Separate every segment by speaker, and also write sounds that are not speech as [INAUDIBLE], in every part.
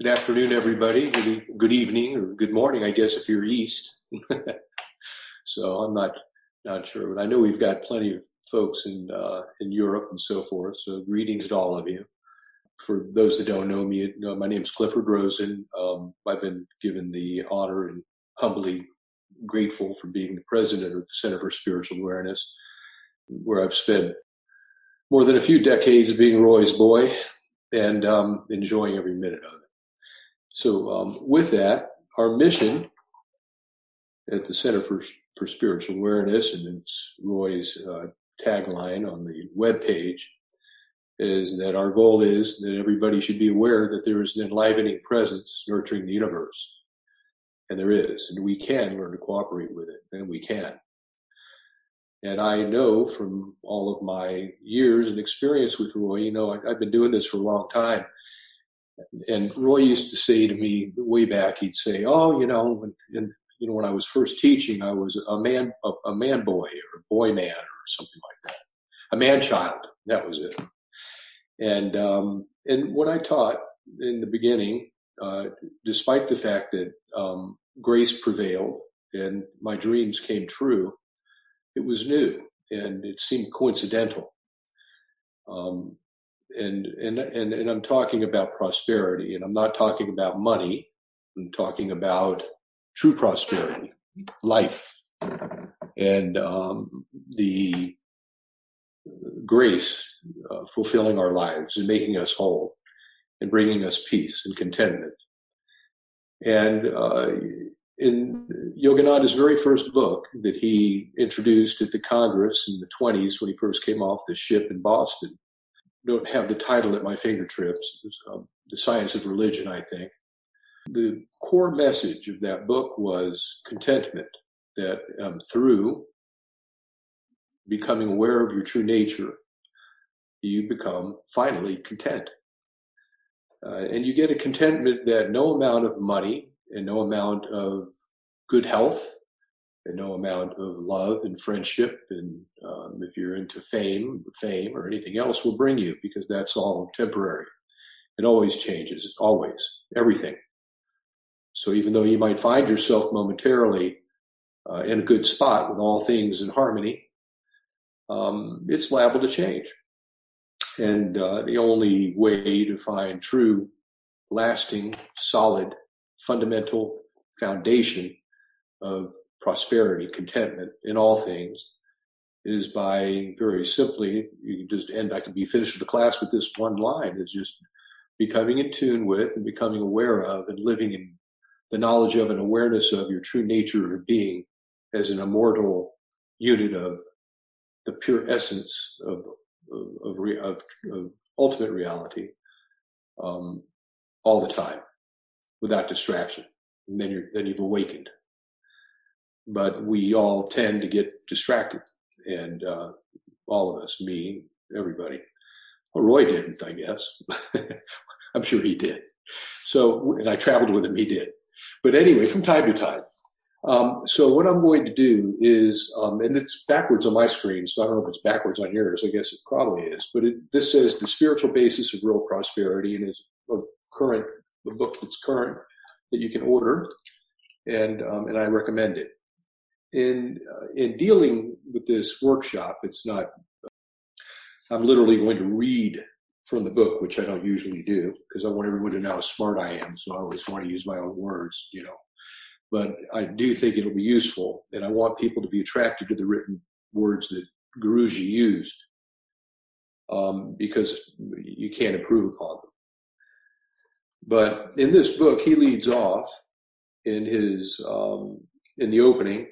Speaker 1: Good afternoon, everybody. Good, good evening or good morning, I guess, if you're east. [LAUGHS] so I'm not not sure, but I know we've got plenty of folks in uh, in Europe and so forth. So greetings to all of you. For those that don't know me, my name is Clifford Rosen. Um, I've been given the honor and humbly grateful for being the president of the Center for Spiritual Awareness, where I've spent more than a few decades being Roy's boy and um, enjoying every minute of it. So, um, with that, our mission at the Center for, for Spiritual Awareness, and it's Roy's uh, tagline on the web page, is that our goal is that everybody should be aware that there is an enlivening presence nurturing the universe. And there is, and we can learn to cooperate with it, and we can. And I know from all of my years and experience with Roy, you know, I, I've been doing this for a long time and Roy used to say to me way back, he'd say, "Oh, you know, when, and, you know, when I was first teaching, I was a man, a, a man boy or a boy man or something like that, a man child. That was it." And um, and when I taught in the beginning, uh, despite the fact that um, grace prevailed and my dreams came true, it was new and it seemed coincidental. Um, and, and, and, and I'm talking about prosperity and I'm not talking about money. I'm talking about true prosperity, life, and um, the grace uh, fulfilling our lives and making us whole and bringing us peace and contentment. And uh, in Yogananda's very first book that he introduced at the Congress in the 20s when he first came off the ship in Boston, don't have the title at my fingertips. Um, the Science of Religion, I think. The core message of that book was contentment, that um, through becoming aware of your true nature, you become finally content. Uh, and you get a contentment that no amount of money and no amount of good health and no amount of love and friendship and um, if you're into fame fame or anything else will bring you because that's all temporary. It always changes always everything. So even though you might find yourself momentarily uh, in a good spot with all things in harmony um, it's liable to change. And uh, the only way to find true lasting solid fundamental foundation of prosperity, contentment in all things is by very simply, you can just end, I can be finished with the class with this one line is just becoming in tune with and becoming aware of and living in the knowledge of and awareness of your true nature of being as an immortal unit of the pure essence of, of, of, of, of ultimate reality um, all the time without distraction. And then you're, then you've awakened but we all tend to get distracted, and uh, all of us, me, everybody. Well, Roy didn't, I guess. [LAUGHS] I'm sure he did. So, and I traveled with him, he did. But anyway, from time to time. Um, so what I'm going to do is, um, and it's backwards on my screen, so I don't know if it's backwards on yours. I guess it probably is. But it, this says the spiritual basis of real prosperity, and is a current, the book that's current that you can order, and um, and I recommend it in uh, in dealing with this workshop, it's not. I'm literally going to read from the book, which I don't usually do because I want everyone to know how smart I am. So I always want to use my own words, you know. But I do think it'll be useful, and I want people to be attracted to the written words that Guruji used um, because you can't improve upon them. But in this book, he leads off in his um, in the opening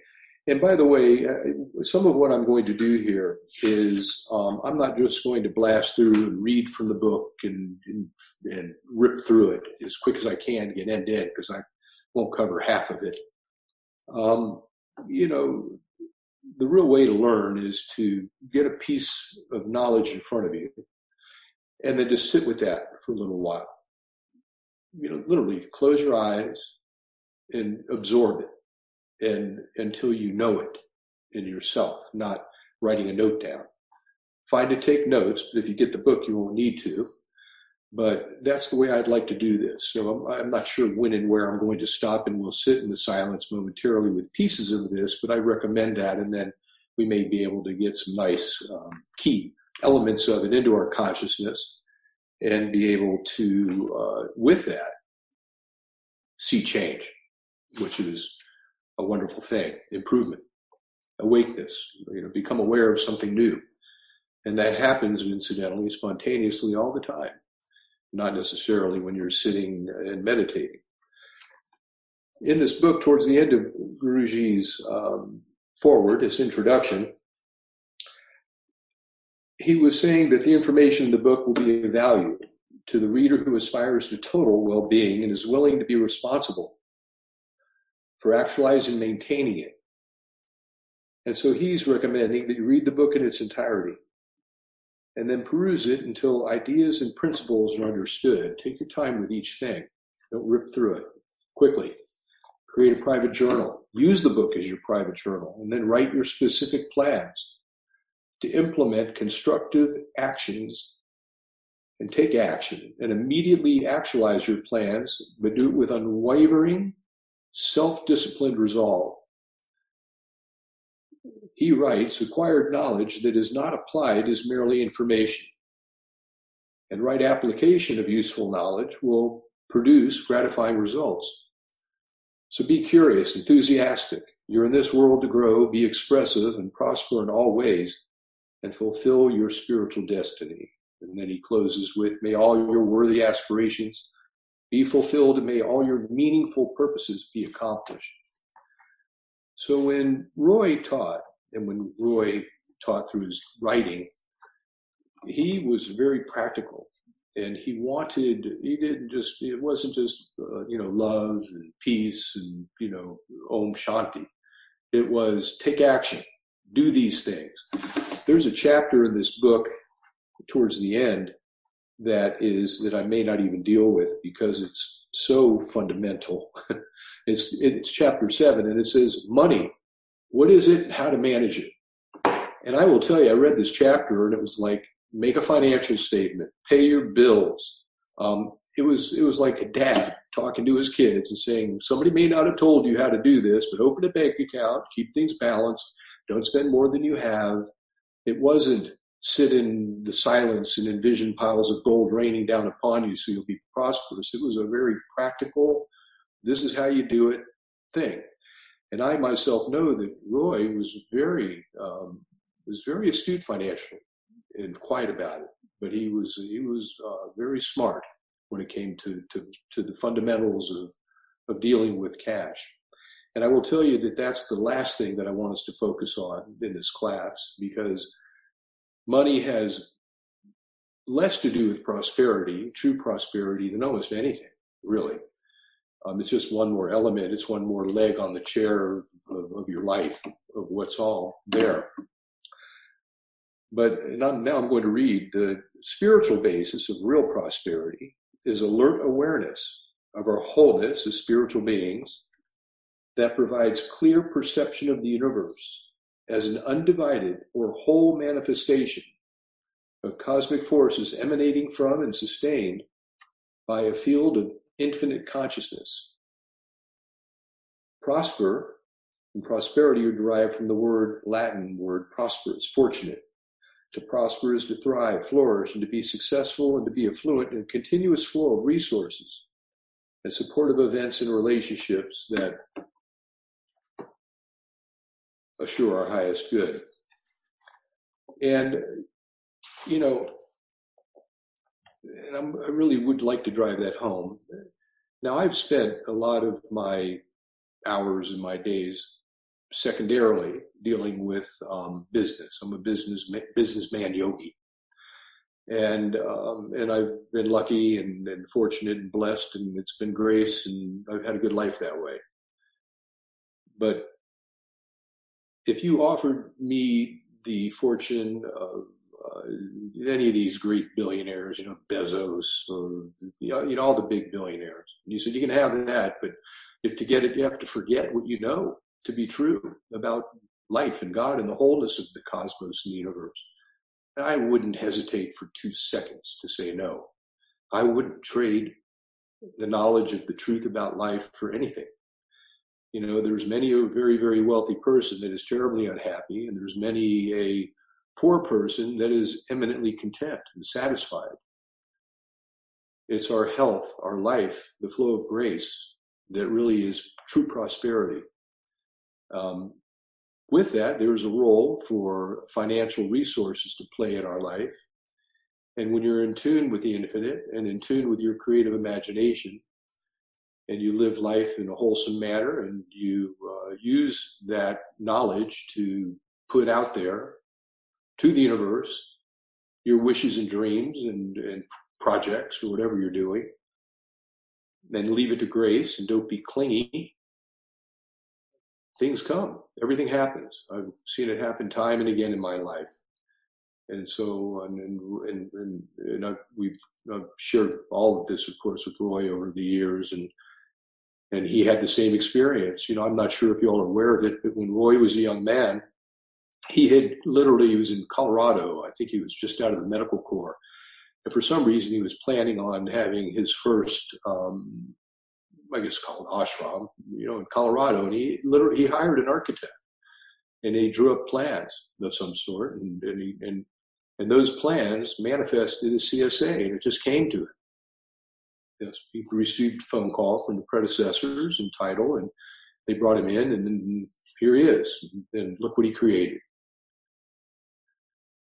Speaker 1: and by the way, uh, some of what I'm going to do here is um, I'm not just going to blast through and read from the book and, and, and rip through it as quick as I can, to get end to because I won't cover half of it. Um, you know, the real way to learn is to get a piece of knowledge in front of you and then just sit with that for a little while. You know, literally close your eyes and absorb it and until you know it in yourself, not writing a note down. Fine to take notes, but if you get the book, you won't need to. But that's the way I'd like to do this. So I'm, I'm not sure when and where I'm going to stop, and we'll sit in the silence momentarily with pieces of this, but I recommend that. And then we may be able to get some nice um, key elements of it into our consciousness and be able to, uh, with that, see change, which is a wonderful thing, improvement, awakeness, you know, become aware of something new. And that happens incidentally, spontaneously all the time, not necessarily when you're sitting and meditating. In this book, towards the end of Guruji's um, foreword, his introduction, he was saying that the information in the book will be of value to the reader who aspires to total well being and is willing to be responsible for actualizing maintaining it. And so he's recommending that you read the book in its entirety and then peruse it until ideas and principles are understood. Take your time with each thing. Don't rip through it quickly. Create a private journal. Use the book as your private journal and then write your specific plans to implement constructive actions and take action and immediately actualize your plans, but do it with unwavering, self disciplined resolve. He writes, acquired knowledge that is not applied is merely information. And right application of useful knowledge will produce gratifying results. So be curious, enthusiastic. You're in this world to grow, be expressive, and prosper in all ways, and fulfill your spiritual destiny. And then he closes with, May all your worthy aspirations be fulfilled, and may all your meaningful purposes be accomplished. So when Roy taught, and when Roy taught through his writing, he was very practical and he wanted he didn't just it wasn't just uh, you know love and peace and you know om shanti. It was take action. Do these things. There's a chapter in this book towards the end that is that I may not even deal with because it's so fundamental. [LAUGHS] it's it's chapter seven and it says money. What is it? How to manage it? And I will tell you, I read this chapter and it was like make a financial statement, pay your bills. Um, it was it was like a dad talking to his kids and saying somebody may not have told you how to do this, but open a bank account, keep things balanced, don't spend more than you have. It wasn't sit in the silence and envision piles of gold raining down upon you so you'll be prosperous. It was a very practical, this is how you do it thing. And I myself know that Roy was very um, was very astute financially and quiet about it, but he was he was uh, very smart when it came to, to to the fundamentals of of dealing with cash. And I will tell you that that's the last thing that I want us to focus on in this class because money has less to do with prosperity, true prosperity, than almost anything, really. Um, it's just one more element, it's one more leg on the chair of, of, of your life, of what's all there. But now I'm going to read the spiritual basis of real prosperity is alert awareness of our wholeness as spiritual beings that provides clear perception of the universe as an undivided or whole manifestation of cosmic forces emanating from and sustained by a field of infinite consciousness. Prosper and prosperity are derived from the word Latin word prosperous, fortunate. To prosper is to thrive, flourish, and to be successful and to be affluent in a continuous flow of resources and supportive events and relationships that assure our highest good. And, you know, and I'm, i really would like to drive that home. Now, I've spent a lot of my hours and my days secondarily dealing with um, business. I'm a business businessman yogi, and um, and I've been lucky and, and fortunate and blessed, and it's been grace, and I've had a good life that way. But if you offered me the fortune of uh, any of these great billionaires, you know, Bezos or you know, all the big billionaires, and you said you can have that, but if to get it, you have to forget what you know to be true about life and God and the wholeness of the cosmos and the universe. I wouldn't hesitate for two seconds to say no. I wouldn't trade the knowledge of the truth about life for anything. You know, there's many a very, very wealthy person that is terribly unhappy, and there's many a poor person that is eminently content and satisfied. It's our health, our life, the flow of grace that really is true prosperity. Um, with that, there's a role for financial resources to play in our life. And when you're in tune with the infinite and in tune with your creative imagination, and you live life in a wholesome manner and you uh, use that knowledge to put out there to the universe your wishes and dreams and, and projects or whatever you're doing, then leave it to grace and don't be clingy. Things come. Everything happens. I've seen it happen time and again in my life. And so, and, and, and, and I've, we've I've shared all of this, of course, with Roy over the years, and and he had the same experience. You know, I'm not sure if you all are aware of it, but when Roy was a young man, he had literally he was in Colorado. I think he was just out of the medical corps, and for some reason he was planning on having his first, um, I guess called ashram, you know, in Colorado, and he literally he hired an architect, and he drew up plans of some sort, and and, he, and and those plans manifested as CSA, and it just came to it. Yes, he received a phone call from the predecessors and title, and they brought him in, and then here he is. And look what he created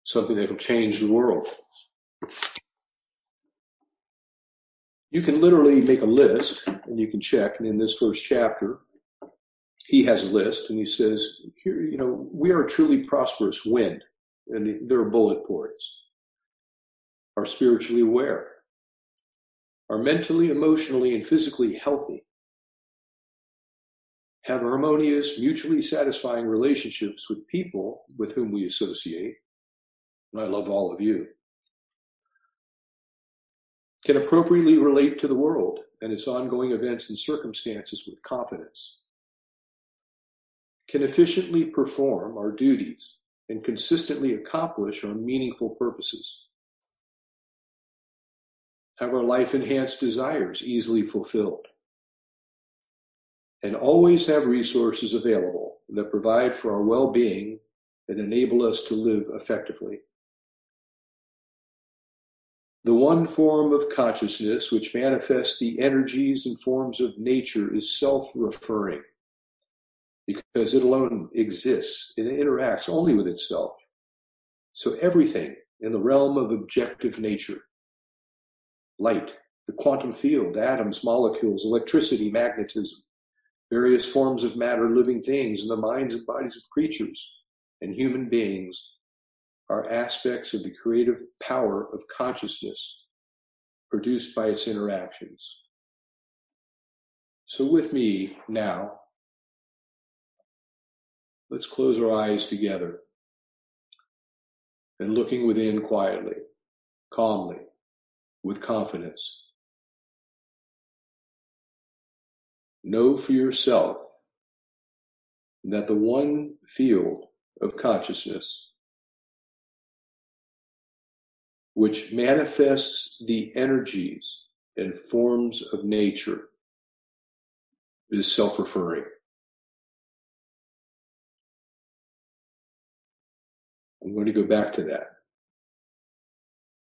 Speaker 1: something that will change the world. You can literally make a list and you can check. And in this first chapter, he has a list and he says, here, you know, we are truly prosperous when, and there are bullet points, are spiritually aware, are mentally, emotionally, and physically healthy, have harmonious, mutually satisfying relationships with people with whom we associate, and I love all of you, can appropriately relate to the world and its ongoing events and circumstances with confidence, can efficiently perform our duties and consistently accomplish our meaningful purposes, have our life enhanced desires easily fulfilled, and always have resources available that provide for our well being and enable us to live effectively. The one form of consciousness which manifests the energies and forms of nature is self referring because it alone exists. It interacts only with itself. So everything in the realm of objective nature, light, the quantum field, atoms, molecules, electricity, magnetism, various forms of matter, living things, and the minds and bodies of creatures and human beings are aspects of the creative power of consciousness produced by its interactions. So, with me now, let's close our eyes together and looking within quietly, calmly, with confidence. Know for yourself that the one field of consciousness which manifests the energies and forms of nature, is self referring. I'm going to go back to that.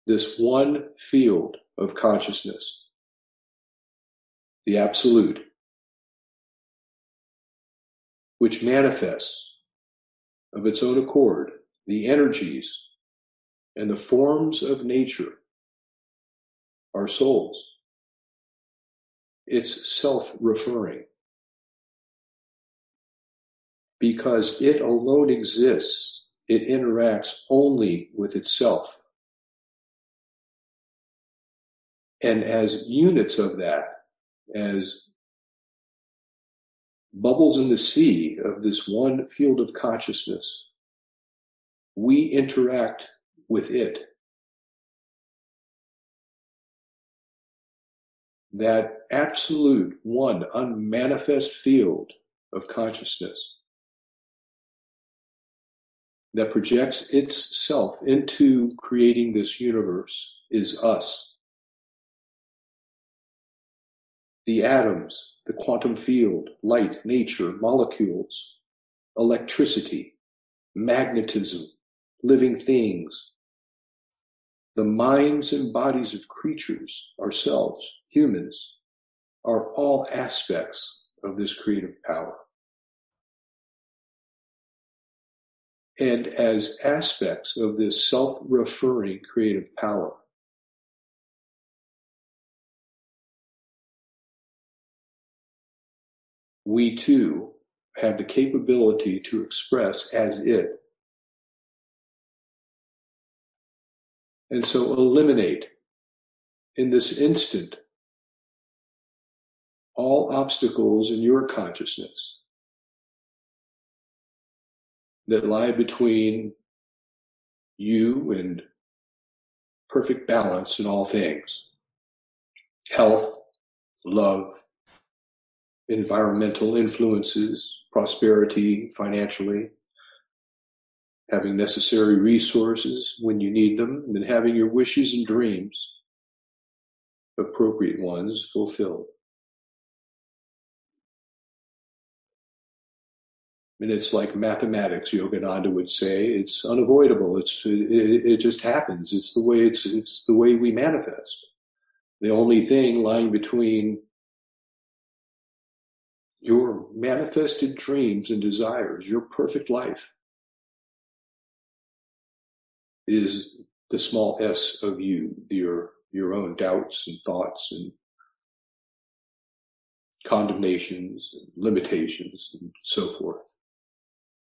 Speaker 1: This one field of consciousness, the absolute, which manifests of its own accord the energies and the forms of nature our souls. It's self referring. Because it alone exists, it interacts only with itself. And as units of that, as bubbles in the sea of this one field of consciousness, we interact with it. That absolute one unmanifest field of consciousness that projects itself into creating this universe is us. The atoms, the quantum field, light, nature, molecules, electricity, magnetism, living things, the minds and bodies of creatures, ourselves, humans, are all aspects of this creative power. And as aspects of this self referring creative power, we too have the capability to express as it. And so eliminate in this instant all obstacles in your consciousness that lie between you and perfect balance in all things health, love, environmental influences, prosperity financially, having necessary resources when you need them, and having your wishes and dreams, appropriate ones, fulfilled. And it's like mathematics, Yogananda would say. It's unavoidable. It's it, it just happens. It's the way it's it's the way we manifest. The only thing lying between your manifested dreams and desires, your perfect life, is the small s of you, your your own doubts and thoughts and condemnations and limitations and so forth.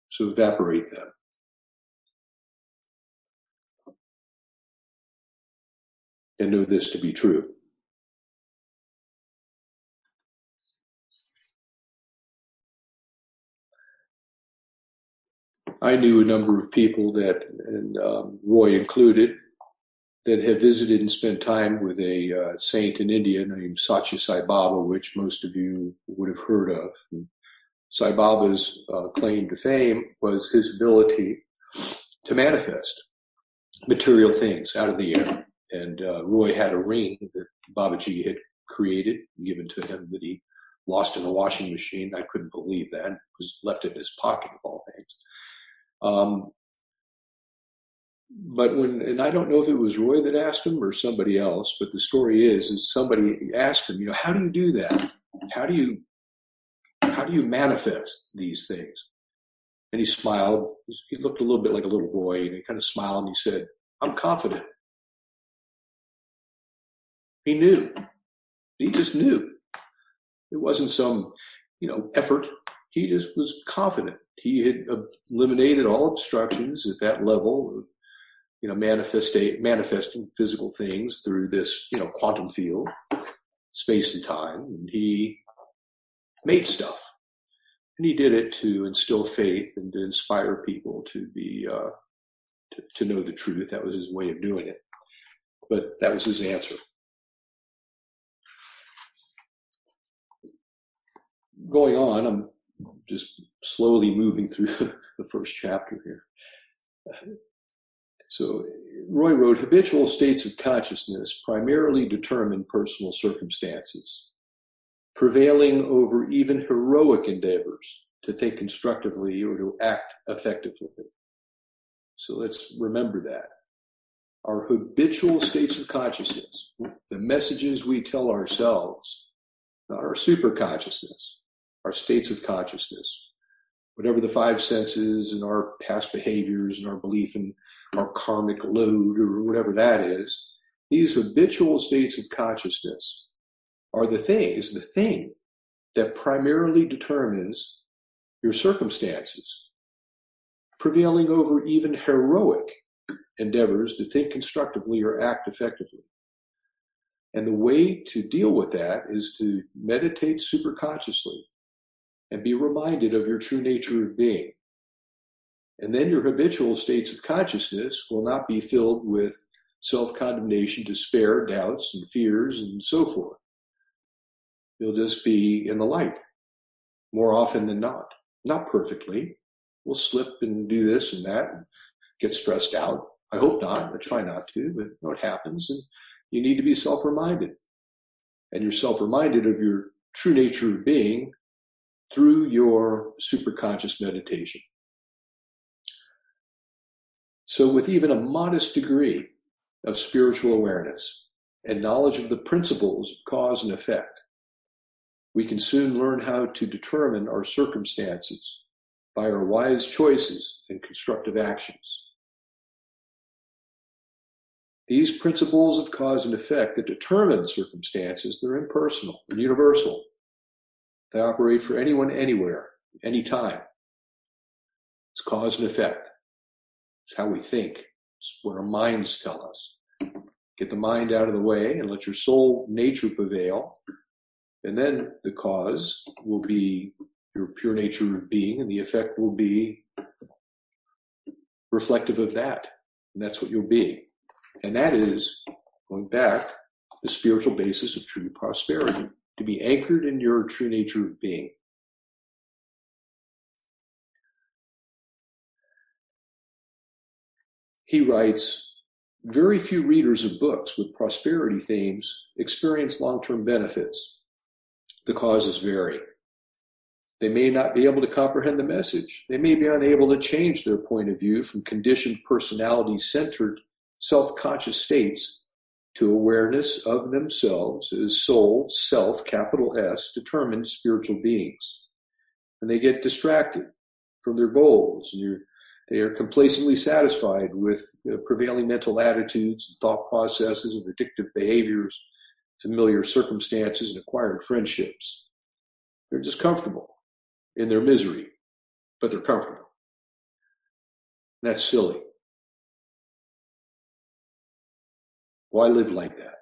Speaker 1: So evaporate them. And know this to be true. I knew a number of people that, and um, Roy included, that have visited and spent time with a uh, saint in India named Satya Sai Baba, which most of you would have heard of. And Sai Baba's uh, claim to fame was his ability to manifest material things out of the air. And uh, Roy had a ring that Babaji had created, given to him, that he lost in a washing machine. I couldn't believe that. It was left in his pocket, of all things. Um, but when, and I don't know if it was Roy that asked him or somebody else, but the story is, is somebody asked him, you know, how do you do that? How do you, how do you manifest these things? And he smiled. He looked a little bit like a little boy and he kind of smiled and he said, I'm confident. He knew. He just knew. It wasn't some, you know, effort. He just was confident. He had eliminated all obstructions at that level of you know manifesting manifesting physical things through this you know quantum field space and time and he made stuff. And he did it to instill faith and to inspire people to be uh, to, to know the truth. That was his way of doing it. But that was his answer. Going on i'm just slowly moving through [LAUGHS] the first chapter here. So Roy wrote, habitual states of consciousness primarily determine personal circumstances, prevailing over even heroic endeavors to think constructively or to act effectively. So let's remember that. Our habitual states of consciousness, the messages we tell ourselves, not our super consciousness, our states of consciousness, whatever the five senses and our past behaviors and our belief in our karmic load or whatever that is, these habitual states of consciousness are the thing, is the thing that primarily determines your circumstances, prevailing over even heroic endeavors to think constructively or act effectively. And the way to deal with that is to meditate superconsciously and be reminded of your true nature of being. And then your habitual states of consciousness will not be filled with self condemnation, despair, doubts, and fears, and so forth. You'll just be in the light more often than not. Not perfectly. We'll slip and do this and that and get stressed out. I hope not. I try not to, but you know, it happens. And you need to be self reminded. and yourself reminded of your true nature of being through your superconscious meditation. So, with even a modest degree of spiritual awareness and knowledge of the principles of cause and effect, we can soon learn how to determine our circumstances by our wise choices and constructive actions. These principles of cause and effect that determine circumstances, they're impersonal and universal. They operate for anyone, anywhere, anytime. It's cause and effect. It's how we think. It's what our minds tell us. Get the mind out of the way and let your soul nature prevail and then the cause will be your pure nature of being, and the effect will be reflective of that. And that's what you'll be. And that is, going back, the spiritual basis of true prosperity to be anchored in your true nature of being. He writes, very few readers of books with prosperity themes experience long term benefits the causes vary. They may not be able to comprehend the message. They may be unable to change their point of view from conditioned personality centered self conscious states to awareness of themselves as soul, self, capital S, determined spiritual beings. And they get distracted from their goals. And they are complacently satisfied with prevailing mental attitudes, and thought processes, and addictive behaviors familiar circumstances and acquired friendships. They're just comfortable in their misery, but they're comfortable. That's silly. Why live like that?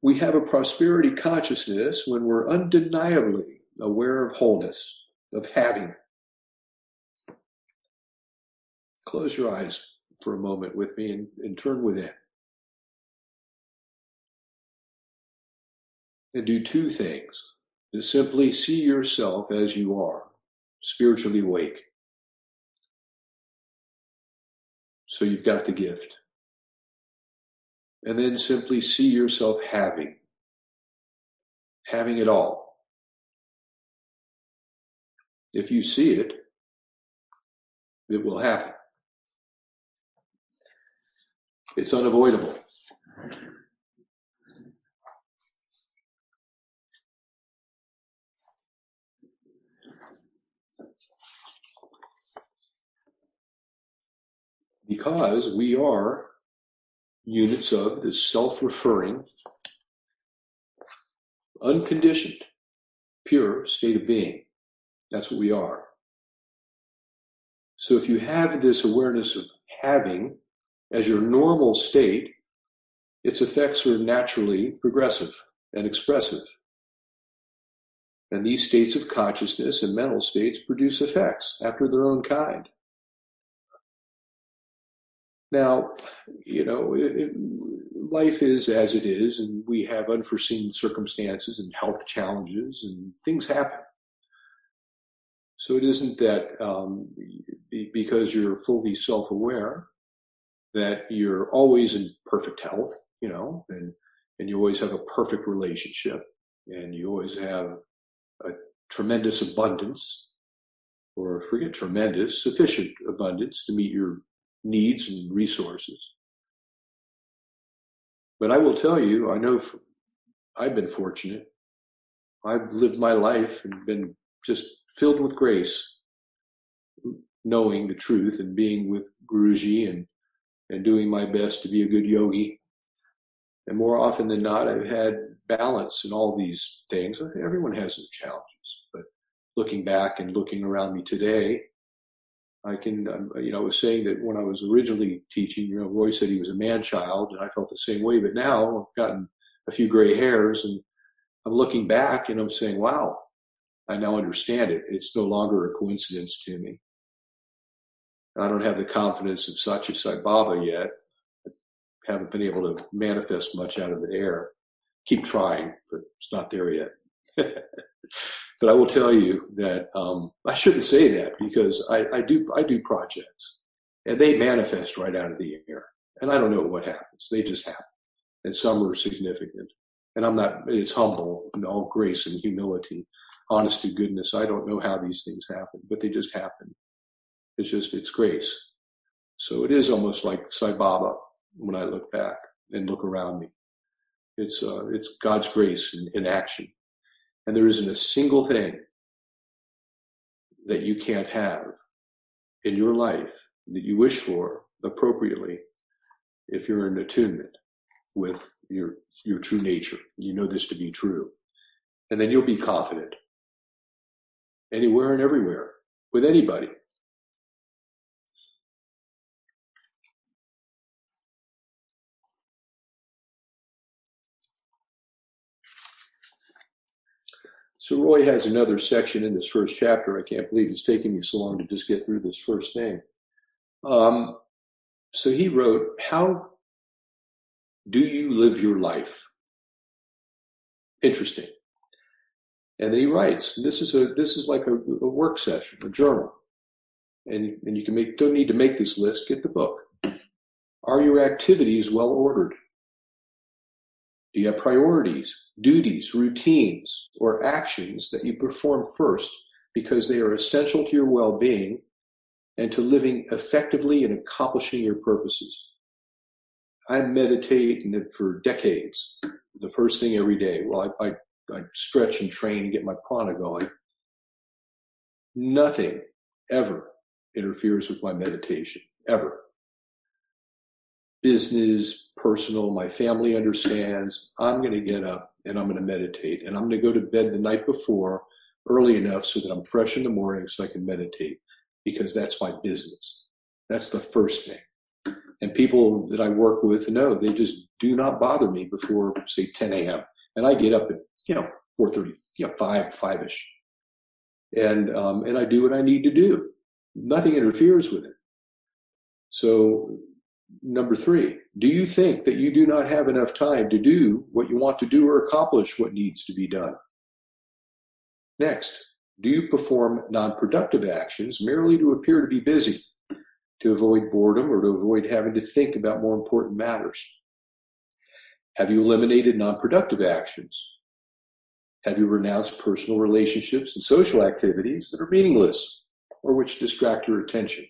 Speaker 1: We have a prosperity consciousness when we're undeniably aware of wholeness, of having. Close your eyes for a moment with me and, and turn within. And do two things. To simply see yourself as you are, spiritually awake. So you've got the gift. And then simply see yourself having, having it all. If you see it, it will happen. It's unavoidable. Because we are units of the self referring, unconditioned, pure state of being. That's what we are. So if you have this awareness of having, as your normal state, its effects are naturally progressive and expressive. And these states of consciousness and mental states produce effects after their own kind. Now, you know, it, life is as it is, and we have unforeseen circumstances and health challenges, and things happen. So it isn't that um, because you're fully self aware that you're always in perfect health, you know, and, and you always have a perfect relationship and you always have a tremendous abundance or forget tremendous, sufficient abundance to meet your needs and resources. But I will tell you, I know I've been fortunate. I've lived my life and been just filled with grace, knowing the truth and being with Guruji and and doing my best to be a good yogi. And more often than not, I've had balance in all these things. Everyone has their challenges, but looking back and looking around me today, I can, you know, I was saying that when I was originally teaching, you know, Roy said he was a man child, and I felt the same way. But now I've gotten a few gray hairs, and I'm looking back and I'm saying, wow, I now understand it. It's no longer a coincidence to me. I don't have the confidence of Satya Sai Baba yet. I haven't been able to manifest much out of the air. Keep trying, but it's not there yet. [LAUGHS] but I will tell you that um, I shouldn't say that because I, I, do I do projects and they manifest right out of the air. And I don't know what happens. They just happen. And some are significant. And I'm not, it's humble and all grace and humility, honest to goodness. I don't know how these things happen, but they just happen. It's just, it's grace. So it is almost like Sai Baba when I look back and look around me. It's, uh, it's God's grace in, in action. And there isn't a single thing that you can't have in your life that you wish for appropriately if you're in attunement with your your true nature. You know this to be true. And then you'll be confident anywhere and everywhere with anybody. So Roy has another section in this first chapter. I can't believe it's taking me so long to just get through this first thing. Um, so he wrote, How do you live your life? Interesting. And then he writes, this is a this is like a, a work session, a journal. And, and you can make don't need to make this list, get the book. Are your activities well ordered? Do you have priorities, duties, routines, or actions that you perform first because they are essential to your well being and to living effectively and accomplishing your purposes? I meditate for decades, the first thing every day. Well, I, I, I stretch and train and get my prana going. Nothing ever interferes with my meditation, ever business, personal, my family understands. I'm going to get up and I'm going to meditate and I'm going to go to bed the night before early enough so that I'm fresh in the morning so I can meditate because that's my business. That's the first thing. And people that I work with know they just do not bother me before say 10 a.m. And I get up at, you know, 4.30, you know, 5, 5ish. And, um, and I do what I need to do. Nothing interferes with it. So Number three, do you think that you do not have enough time to do what you want to do or accomplish what needs to be done? Next, do you perform non productive actions merely to appear to be busy, to avoid boredom, or to avoid having to think about more important matters? Have you eliminated non productive actions? Have you renounced personal relationships and social activities that are meaningless or which distract your attention?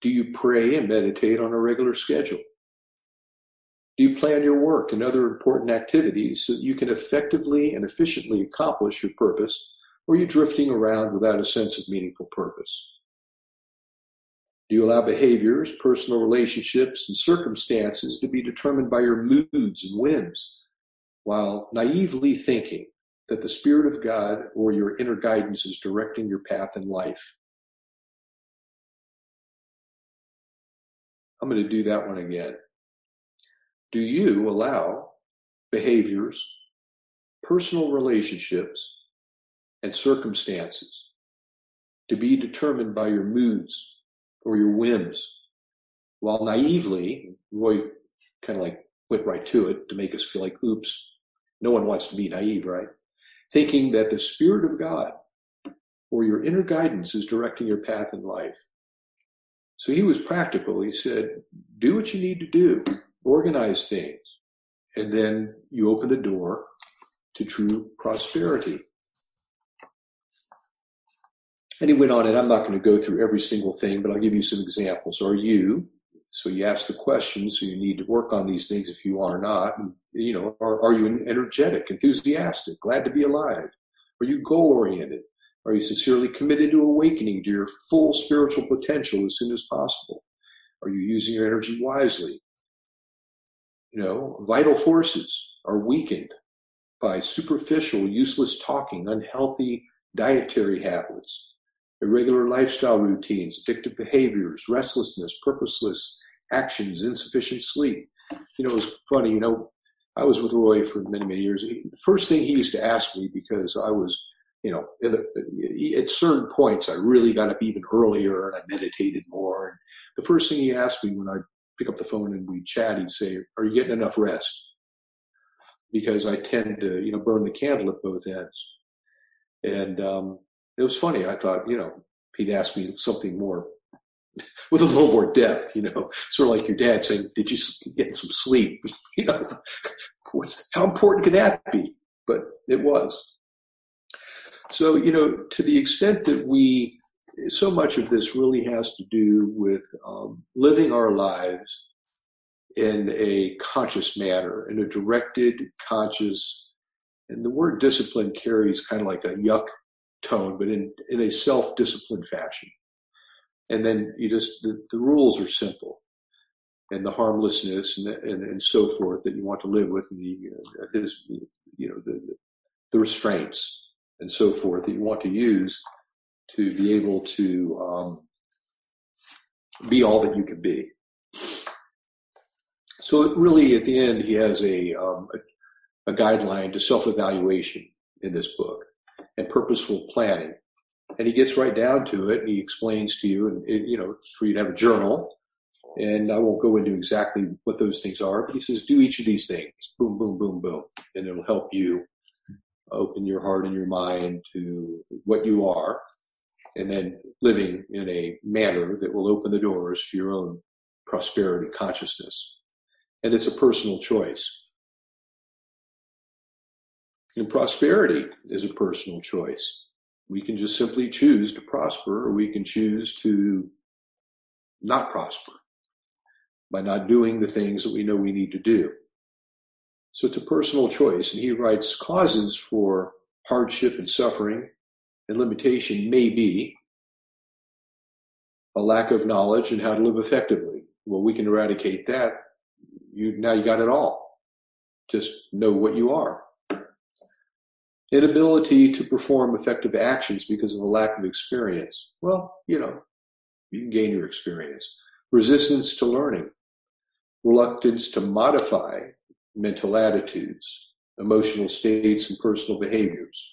Speaker 1: Do you pray and meditate on a regular schedule? Do you plan your work and other important activities so that you can effectively and efficiently accomplish your purpose, or are you drifting around without a sense of meaningful purpose? Do you allow behaviors, personal relationships, and circumstances to be determined by your moods and whims, while naively thinking that the Spirit of God or your inner guidance is directing your path in life? I'm going to do that one again. Do you allow behaviors, personal relationships, and circumstances to be determined by your moods or your whims? While naively, Roy kind of like went right to it to make us feel like, oops, no one wants to be naive, right? Thinking that the Spirit of God or your inner guidance is directing your path in life. So he was practical. He said, do what you need to do, organize things, and then you open the door to true prosperity. And he went on, and I'm not going to go through every single thing, but I'll give you some examples. Are you, so you ask the question, so you need to work on these things if you are not. And, you know, are, are you energetic, enthusiastic, glad to be alive? Are you goal oriented? Are you sincerely committed to awakening to your full spiritual potential as soon as possible? Are you using your energy wisely? You know, vital forces are weakened by superficial, useless talking, unhealthy dietary habits, irregular lifestyle routines, addictive behaviors, restlessness, purposeless actions, insufficient sleep. You know, it was funny, you know, I was with Roy for many, many years. The first thing he used to ask me because I was you know, at certain points, I really got up even earlier and I meditated more. And the first thing he asked me when I pick up the phone and we chat, he'd say, "Are you getting enough rest?" Because I tend to, you know, burn the candle at both ends. And um, it was funny. I thought, you know, he'd ask me something more [LAUGHS] with a little more depth, you know, sort of like your dad saying, "Did you get some sleep?" [LAUGHS] you know, [LAUGHS] what's how important could that be? But it was. So you know, to the extent that we, so much of this really has to do with um, living our lives in a conscious manner, in a directed, conscious, and the word discipline carries kind of like a yuck tone, but in in a self-disciplined fashion. And then you just the, the rules are simple. And the harmlessness and, and, and so forth that you want to live with the uh, his you know the the restraints and so forth that you want to use to be able to um, be all that you can be. So really, at the end, he has a, um, a, a guideline to self-evaluation in this book and purposeful planning. And he gets right down to it and he explains to you and it, you know for you to have a journal. And i won't go into exactly what those things are but he says do each of these things. Boom boom boom boom. And it'll help you open your heart and your mind to what you are and then living in a manner that will open the doors to your own prosperity consciousness. And it's a personal choice. And prosperity is a personal choice. We can just simply choose to prosper, or we can choose to not prosper by not doing the things that we know we need to do. So it's a personal choice. And he writes causes for hardship and suffering and limitation may be a lack of knowledge and how to live effectively. Well, we can eradicate that. You now you got it all. Just know what you are inability to perform effective actions because of a lack of experience. Well, you know, you can gain your experience. Resistance to learning, reluctance to modify mental attitudes, emotional states, and personal behaviors,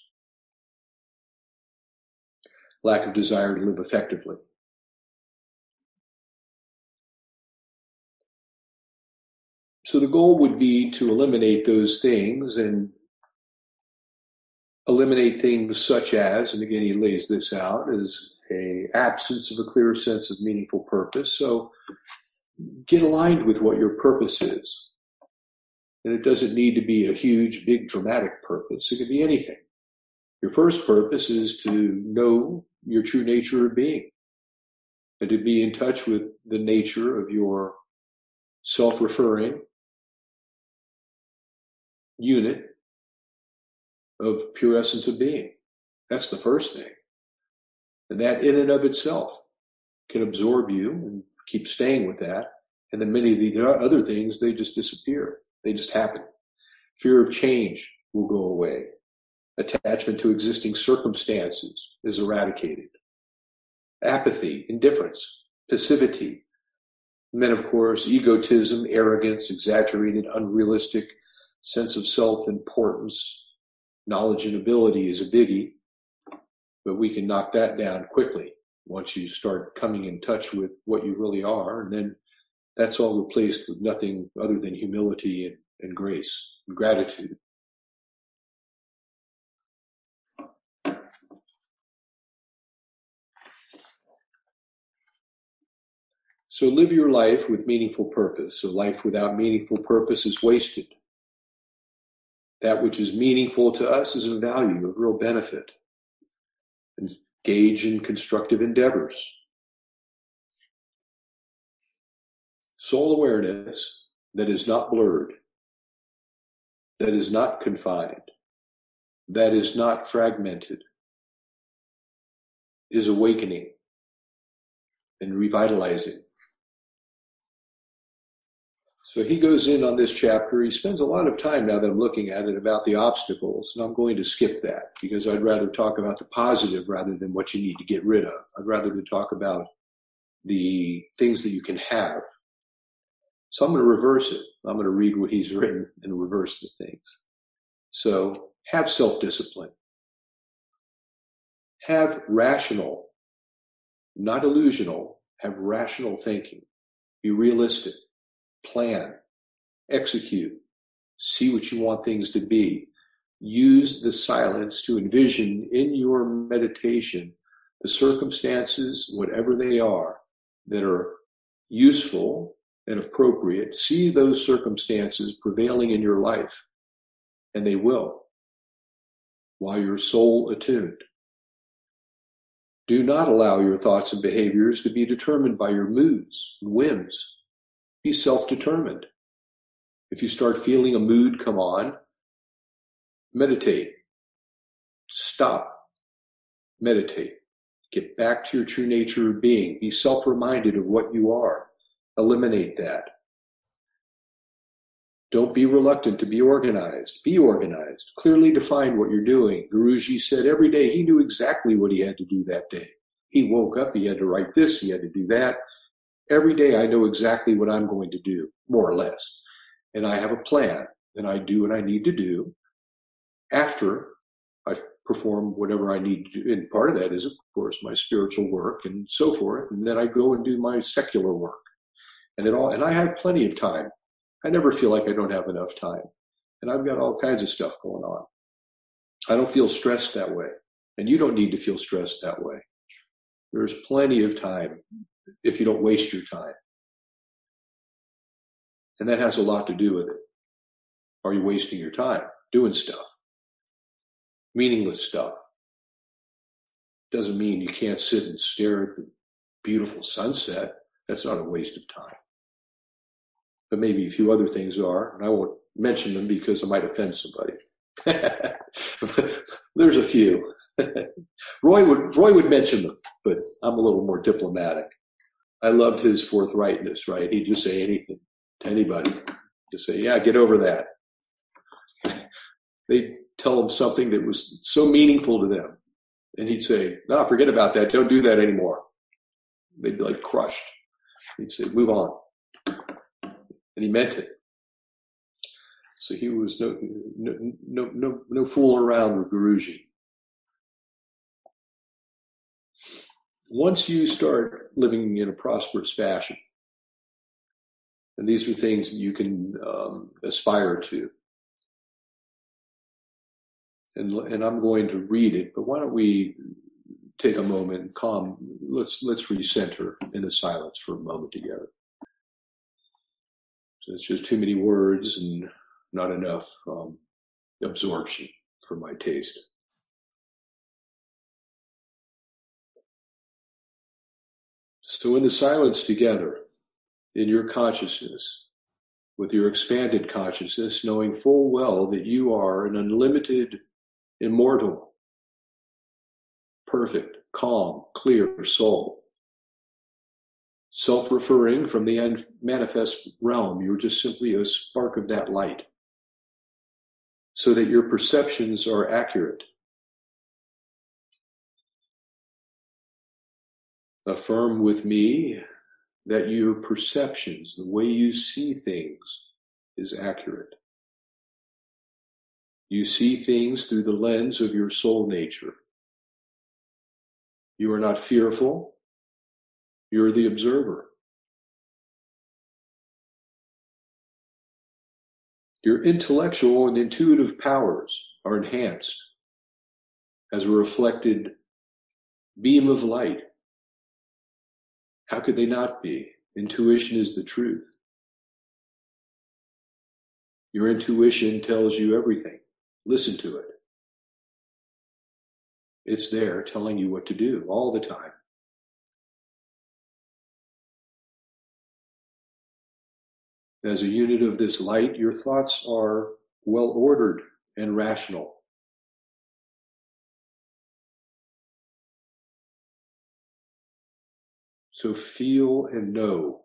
Speaker 1: lack of desire to live effectively. So the goal would be to eliminate those things and eliminate things such as, and again he lays this out, as a absence of a clear sense of meaningful purpose. So get aligned with what your purpose is. And it doesn't need to be a huge, big, dramatic purpose. It could be anything. Your first purpose is to know your true nature of being and to be in touch with the nature of your self referring unit of pure essence of being. That's the first thing. And that in and of itself can absorb you and keep staying with that. And then many of the other things, they just disappear. They just happen. Fear of change will go away. Attachment to existing circumstances is eradicated. Apathy, indifference, passivity. And then, of course, egotism, arrogance, exaggerated, unrealistic sense of self-importance, knowledge and ability is a biggie, but we can knock that down quickly once you start coming in touch with what you really are. And then that's all replaced with nothing other than humility and, and grace and gratitude. So live your life with meaningful purpose. A life without meaningful purpose is wasted that which is meaningful to us is of value, of real benefit. Engage in constructive endeavors. Soul awareness that is not blurred, that is not confined, that is not fragmented, is awakening and revitalizing. So he goes in on this chapter. He spends a lot of time now that I'm looking at it about the obstacles, and I'm going to skip that because I'd rather talk about the positive rather than what you need to get rid of. I'd rather to talk about the things that you can have. So I'm going to reverse it. I'm going to read what he's written and reverse the things. So have self-discipline. Have rational, not illusional, have rational thinking. Be realistic plan, execute, see what you want things to be. Use the silence to envision in your meditation the circumstances, whatever they are, that are useful and appropriate. See those circumstances prevailing in your life, and they will, while you're soul attuned. Do not allow your thoughts and behaviors to be determined by your moods and whims. Be self determined. If you start feeling a mood come on, meditate. Stop. Meditate. Get back to your true nature of being. Be self reminded of what you are. Eliminate that. Don't be reluctant to be organized. Be organized. Clearly define what you're doing. Guruji said every day he knew exactly what he had to do that day. He woke up, he had to write this, he had to do that. Every day I know exactly what I'm going to do, more or less. And I have a plan, and I do what I need to do after I've performed whatever I need to do. And part of that is, of course, my spiritual work and so forth. And then I go and do my secular work. And it all, and I have plenty of time I never feel like I don't have enough time. And I've got all kinds of stuff going on. I don't feel stressed that way. And you don't need to feel stressed that way. There's plenty of time if you don't waste your time. And that has a lot to do with it. Are you wasting your time doing stuff? Meaningless stuff. Doesn't mean you can't sit and stare at the beautiful sunset. That's not a waste of time but maybe a few other things are, and I won't mention them because I might offend somebody. [LAUGHS] There's a few. [LAUGHS] Roy would Roy would mention them, but I'm a little more diplomatic. I loved his forthrightness. Right, he'd just say anything to anybody. To say, "Yeah, get over that." [LAUGHS] They'd tell him something that was so meaningful to them, and he'd say, "No, forget about that. Don't do that anymore." They'd be like crushed. He'd say, "Move on." And he meant it. So he was no no no no, no fooling around with Guruji. Once you start living in a prosperous fashion, and these are things that you can um, aspire to. And, and I'm going to read it, but why don't we take a moment and calm? Let's let's recenter in the silence for a moment together. So it's just too many words and not enough um, absorption for my taste. So, in the silence together, in your consciousness, with your expanded consciousness, knowing full well that you are an unlimited, immortal, perfect, calm, clear soul, self referring from the manifest realm. You're just simply a spark of that light. So that your perceptions are accurate. Affirm with me that your perceptions, the way you see things, is accurate. You see things through the lens of your soul nature. You are not fearful. You're the observer. Your intellectual and intuitive powers are enhanced as a reflected beam of light. How could they not be? Intuition is the truth. Your intuition tells you everything. Listen to it. It's there telling you what to do all the time. As a unit of this light, your thoughts are well ordered and rational. So feel and know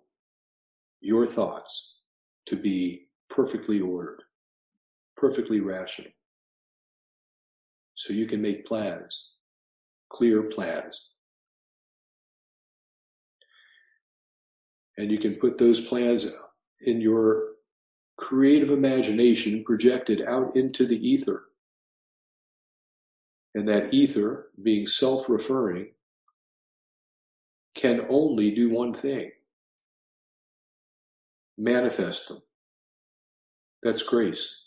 Speaker 1: your thoughts to be perfectly ordered, perfectly rational. So you can make plans, clear plans. And you can put those plans in your creative imagination projected out into the ether. And that ether, being self referring, can only do one thing manifest them. That's grace.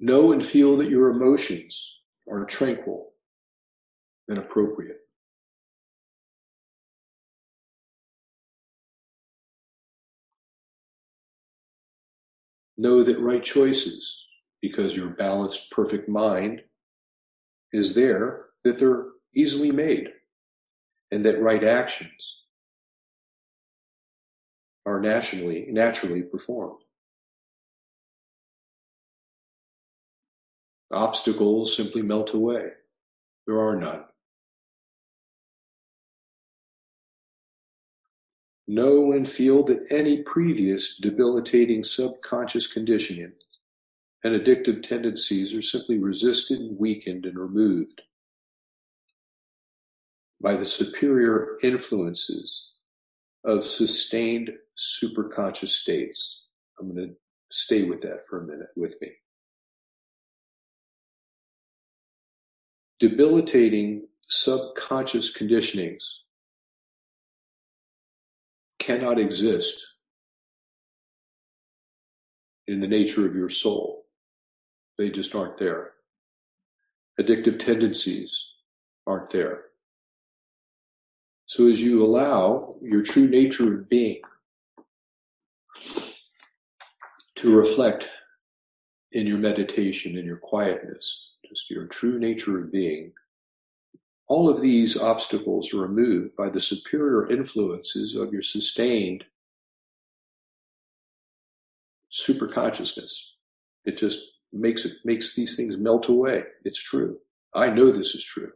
Speaker 1: Know and feel that your emotions are tranquil and appropriate. Know that right choices, because your balanced, perfect mind is there, that they're easily made, and that right actions are naturally, naturally performed. Obstacles simply melt away. There are none. Know and feel that any previous debilitating subconscious conditioning and addictive tendencies are simply resisted, weakened, and removed by the superior influences of sustained superconscious states. I'm going to stay with that for a minute with me. Debilitating subconscious conditionings cannot exist in the nature of your soul. They just aren't there. Addictive tendencies aren't there. So as you allow your true nature of being to reflect in your meditation, in your quietness, just your true nature of being, all of these obstacles are removed by the superior influences of your sustained superconsciousness. It just makes it makes these things melt away. It's true. I know this is true.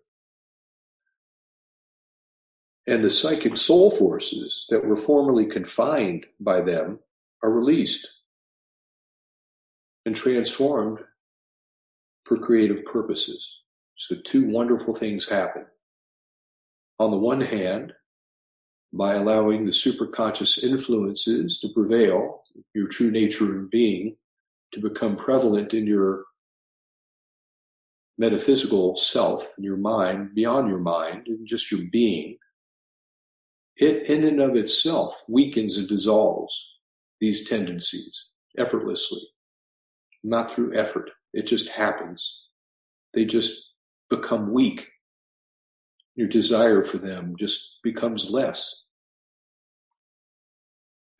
Speaker 1: And the psychic soul forces that were formerly confined by them are released and transformed for creative purposes. So two wonderful things happen. On the one hand, by allowing the superconscious influences to prevail, your true nature of being to become prevalent in your metaphysical self, in your mind, beyond your mind, and just your being, it in and of itself weakens and dissolves these tendencies effortlessly, not through effort. It just happens. They just become weak. Your desire for them just becomes less.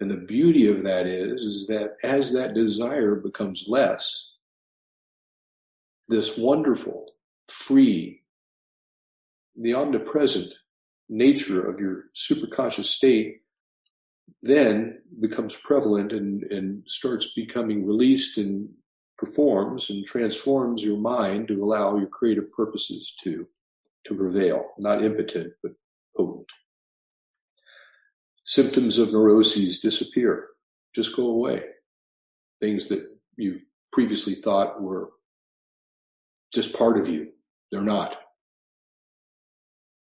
Speaker 1: And the beauty of that is, is that as that desire becomes less, this wonderful, free, the omnipresent nature of your superconscious state then becomes prevalent and, and starts becoming released and performs and transforms your mind to allow your creative purposes to, to prevail. Not impotent, but potent. Symptoms of neuroses disappear, just go away. Things that you've previously thought were just part of you, they're not.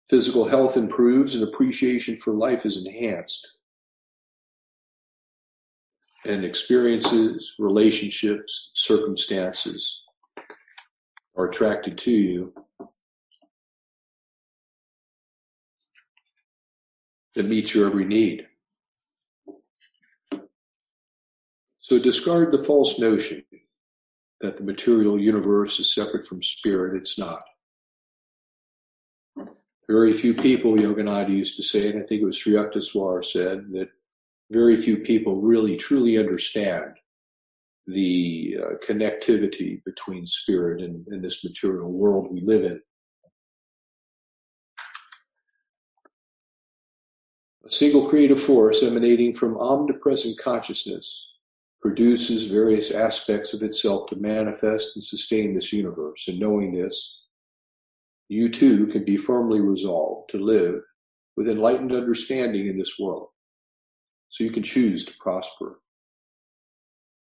Speaker 1: Physical health improves and appreciation for life is enhanced and experiences, relationships, circumstances are attracted to you that meet your every need. So discard the false notion that the material universe is separate from spirit. It's not. Very few people, Yogananda used to say, and I think it was Sri Yukteswar said, that very few people really truly understand the uh, connectivity between spirit and, and this material world we live in. A single creative force emanating from omnipresent consciousness produces various aspects of itself to manifest and sustain this universe. And knowing this, you too can be firmly resolved to live with enlightened understanding in this world. So you can choose to prosper.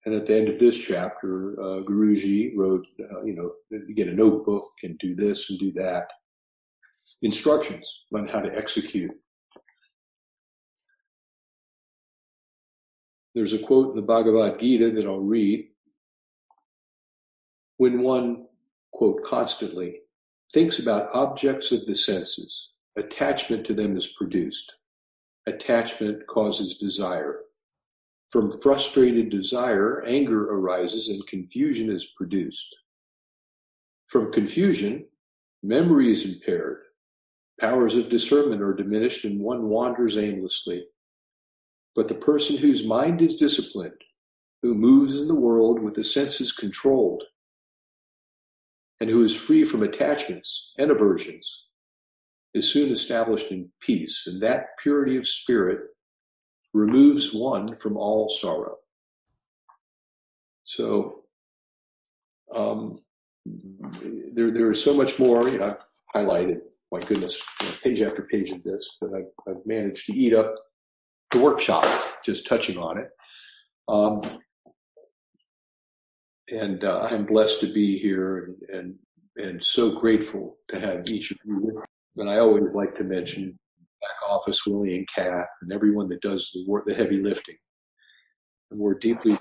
Speaker 1: And at the end of this chapter, uh, Guruji wrote, uh, you know, get a notebook and do this and do that. Instructions on how to execute. There's a quote in the Bhagavad Gita that I'll read. When one, quote, constantly thinks about objects of the senses, attachment to them is produced attachment causes desire. From frustrated desire, anger arises and confusion is produced. From confusion, memory is impaired, powers of discernment are diminished, and one wanders aimlessly. But the person whose mind is disciplined, who moves in the world with the senses controlled, and who is free from attachments and aversions, is soon established in peace, and that purity of spirit removes one from all sorrow. So, um, there, there is so much more, you know, I've highlighted, my goodness, you know, page after page of this, but I've, I've, managed to eat up the workshop, just touching on it. Um, and uh, I'm blessed to be here and, and, and so grateful to have each of you And I always like to mention back office Willie and Kath and everyone that does the work, the heavy lifting. And we're deeply,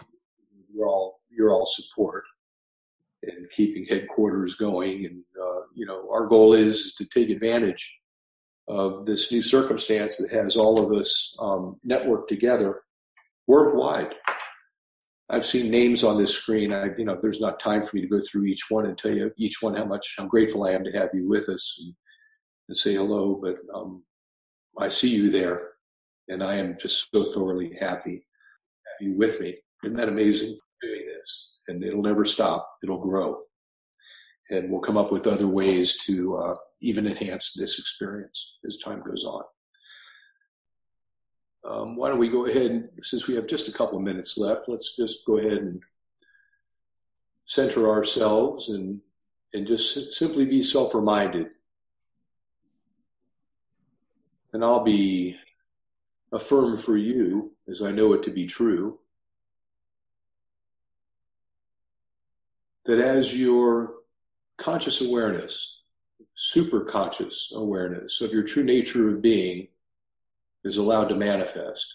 Speaker 1: you're all, you're all support in keeping headquarters going. And, uh, you know, our goal is to take advantage of this new circumstance that has all of us um, networked together worldwide. I've seen names on this screen. I, you know, there's not time for me to go through each one and tell you each one how much how grateful I am to have you with us and, and say hello. But um, I see you there, and I am just so thoroughly happy to you with me. Isn't that amazing? Doing this, and it'll never stop. It'll grow, and we'll come up with other ways to uh, even enhance this experience as time goes on. Um, why don't we go ahead since we have just a couple of minutes left, let's just go ahead and center ourselves and and just simply be self-reminded. And I'll be affirm for you, as I know it to be true, that as your conscious awareness, super conscious awareness of your true nature of being is allowed to manifest,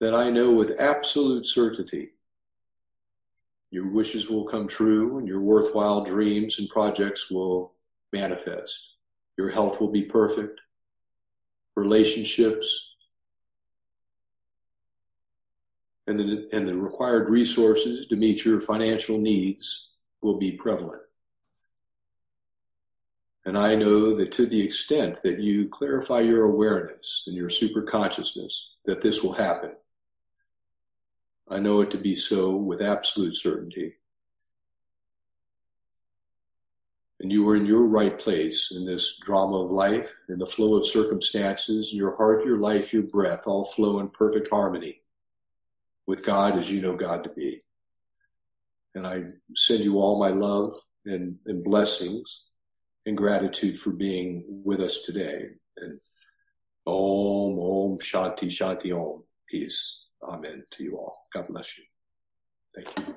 Speaker 1: then I know with absolute certainty your wishes will come true and your worthwhile dreams and projects will manifest. Your health will be perfect. Relationships and the, and the required resources to meet your financial needs will be prevalent. And I know that to the extent that you clarify your awareness and your super consciousness, that this will happen. I know it to be so with absolute certainty. And you are in your right place in this drama of life, in the flow of circumstances, your heart, your life, your breath all flow in perfect harmony with God as you know God to be. And I send you all my love and, and blessings and gratitude for being with us today. And Om, Om, Shanti, Shanti, Om. Peace. Amen to you all. God bless you. Thank you.